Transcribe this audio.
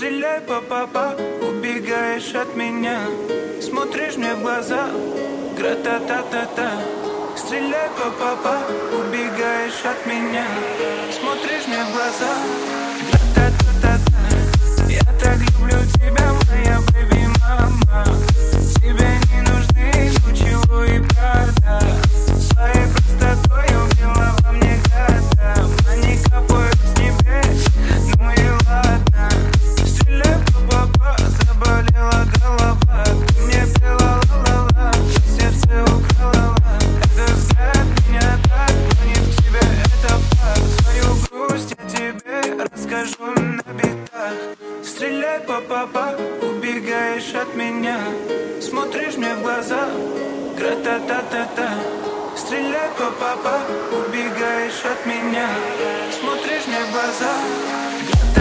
Стреляй по папа, убегаешь от меня. Смотришь мне в глаза, гра-та-та-та-та. Стреляй по папа, убегаешь от меня. Смотришь мне в глаза, на битах. Стреляй по папа, убегаешь от меня. Смотришь мне в глаза, гра-та-та-та-та. Стреляй по папа, убегаешь от меня. Смотришь мне в глаза, гра-та-та-та-та.